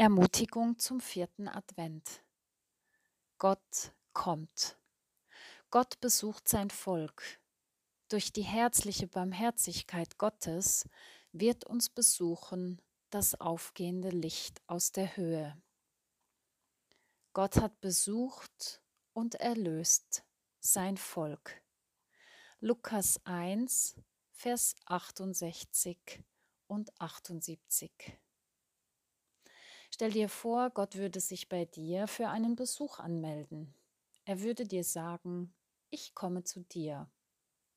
Ermutigung zum vierten Advent. Gott kommt. Gott besucht sein Volk. Durch die herzliche Barmherzigkeit Gottes wird uns besuchen das aufgehende Licht aus der Höhe. Gott hat besucht und erlöst sein Volk. Lukas 1, Vers 68 und 78. Stell dir vor, Gott würde sich bei dir für einen Besuch anmelden. Er würde dir sagen, ich komme zu dir,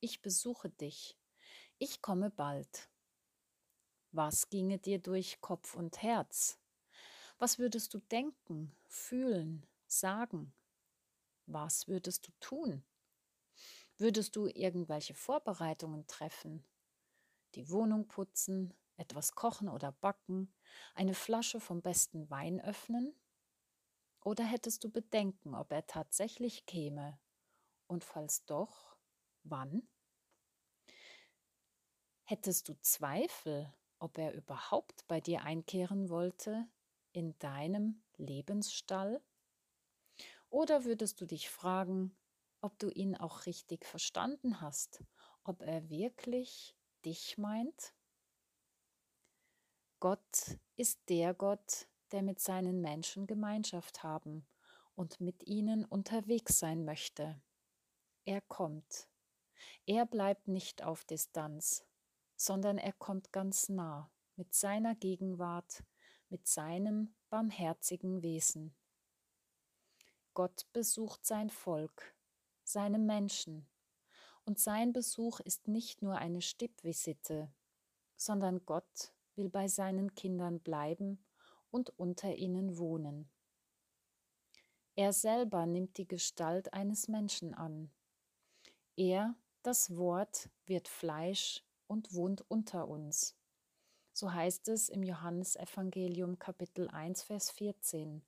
ich besuche dich, ich komme bald. Was ginge dir durch Kopf und Herz? Was würdest du denken, fühlen, sagen? Was würdest du tun? Würdest du irgendwelche Vorbereitungen treffen? Die Wohnung putzen, etwas kochen oder backen, eine Flasche vom besten Wein öffnen? Oder hättest du Bedenken, ob er tatsächlich käme? Und falls doch, wann? Hättest du Zweifel, ob er überhaupt bei dir einkehren wollte, in deinem Lebensstall? Oder würdest du dich fragen, ob du ihn auch richtig verstanden hast, ob er wirklich dich meint? Gott ist der Gott, der mit seinen Menschen Gemeinschaft haben und mit ihnen unterwegs sein möchte. Er kommt. Er bleibt nicht auf Distanz, sondern er kommt ganz nah mit seiner Gegenwart, mit seinem barmherzigen Wesen. Gott besucht sein Volk, seine Menschen, und sein Besuch ist nicht nur eine Stippvisite, sondern Gott will bei seinen Kindern bleiben und unter ihnen wohnen. Er selber nimmt die Gestalt eines Menschen an. Er, das Wort, wird Fleisch und wohnt unter uns. So heißt es im Johannesevangelium Kapitel 1, Vers 14.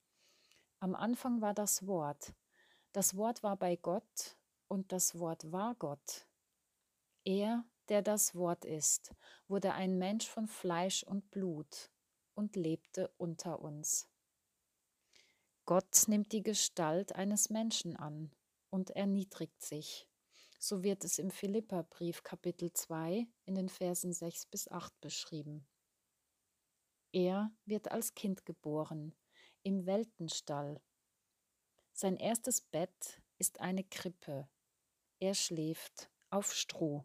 Am Anfang war das Wort. Das Wort war bei Gott und das Wort war Gott. Er der das Wort ist, wurde ein Mensch von Fleisch und Blut und lebte unter uns. Gott nimmt die Gestalt eines Menschen an und erniedrigt sich. So wird es im Philipperbrief Kapitel 2 in den Versen 6 bis 8 beschrieben. Er wird als Kind geboren, im Weltenstall. Sein erstes Bett ist eine Krippe. Er schläft auf Stroh.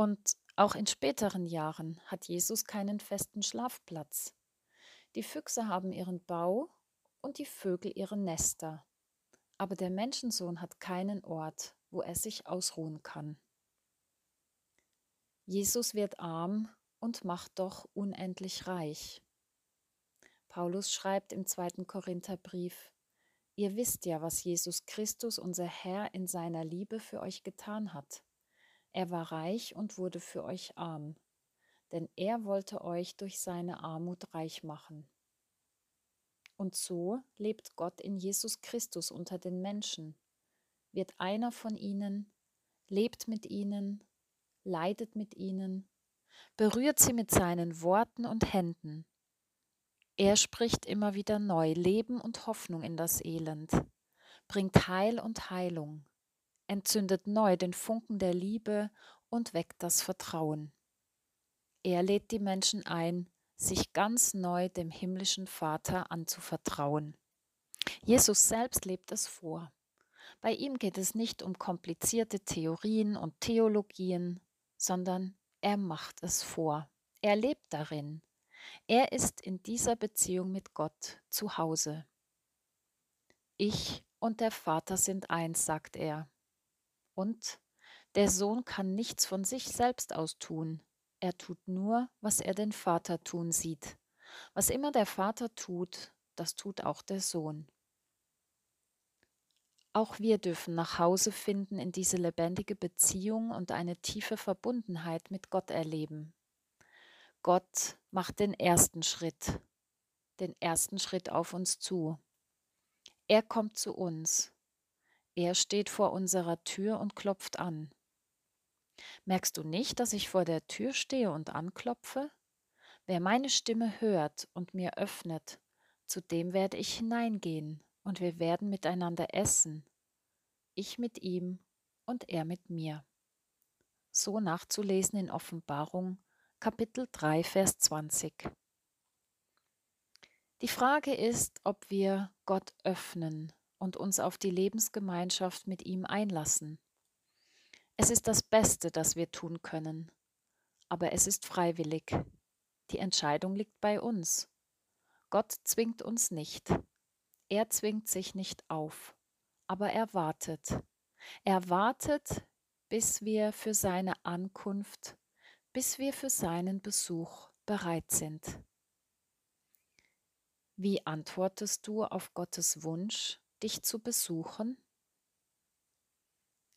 Und auch in späteren Jahren hat Jesus keinen festen Schlafplatz. Die Füchse haben ihren Bau und die Vögel ihre Nester. Aber der Menschensohn hat keinen Ort, wo er sich ausruhen kann. Jesus wird arm und macht doch unendlich reich. Paulus schreibt im zweiten Korintherbrief, Ihr wisst ja, was Jesus Christus, unser Herr, in seiner Liebe für euch getan hat. Er war reich und wurde für euch arm, denn er wollte euch durch seine Armut reich machen. Und so lebt Gott in Jesus Christus unter den Menschen, wird einer von ihnen, lebt mit ihnen, leidet mit ihnen, berührt sie mit seinen Worten und Händen. Er spricht immer wieder neu Leben und Hoffnung in das Elend, bringt Heil und Heilung, entzündet neu den Funken der Liebe und weckt das Vertrauen. Er lädt die Menschen ein, sich ganz neu dem himmlischen Vater anzuvertrauen. Jesus selbst lebt es vor. Bei ihm geht es nicht um komplizierte Theorien und Theologien, sondern er macht es vor. Er lebt darin. Er ist in dieser Beziehung mit Gott zu Hause. Ich und der Vater sind eins, sagt er. Und der Sohn kann nichts von sich selbst aus tun. Er tut nur, was er den Vater tun sieht. Was immer der Vater tut, das tut auch der Sohn. Auch wir dürfen nach Hause finden in diese lebendige Beziehung und eine tiefe Verbundenheit mit Gott erleben. Gott macht den ersten Schritt, den ersten Schritt auf uns zu. Er kommt zu uns er steht vor unserer Tür und klopft an. Merkst du nicht, dass ich vor der Tür stehe und anklopfe? Wer meine Stimme hört und mir öffnet, zu dem werde ich hineingehen und wir werden miteinander essen, ich mit ihm und er mit mir. So nachzulesen in Offenbarung Kapitel 3, Vers 20. Die Frage ist, ob wir Gott öffnen und uns auf die Lebensgemeinschaft mit ihm einlassen. Es ist das Beste, das wir tun können, aber es ist freiwillig. Die Entscheidung liegt bei uns. Gott zwingt uns nicht. Er zwingt sich nicht auf, aber er wartet. Er wartet, bis wir für seine Ankunft, bis wir für seinen Besuch bereit sind. Wie antwortest du auf Gottes Wunsch, dich zu besuchen?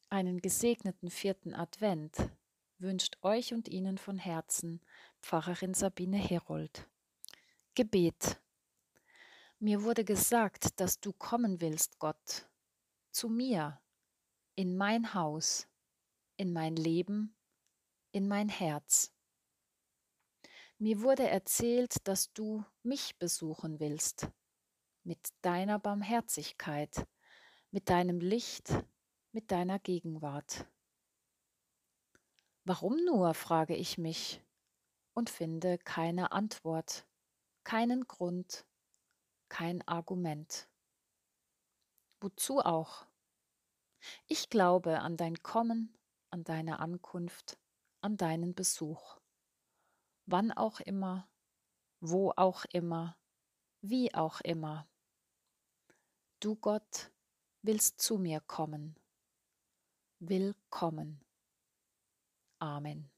Einen gesegneten vierten Advent wünscht euch und Ihnen von Herzen Pfarrerin Sabine Herold. Gebet. Mir wurde gesagt, dass du kommen willst, Gott, zu mir, in mein Haus, in mein Leben, in mein Herz. Mir wurde erzählt, dass du mich besuchen willst, mit deiner Barmherzigkeit, mit deinem Licht, mit deiner Gegenwart. Warum nur, frage ich mich und finde keine Antwort, keinen Grund, kein Argument. Wozu auch? Ich glaube an dein Kommen, an deine Ankunft, an deinen Besuch wann auch immer, wo auch immer, wie auch immer. Du Gott willst zu mir kommen. Willkommen. Amen.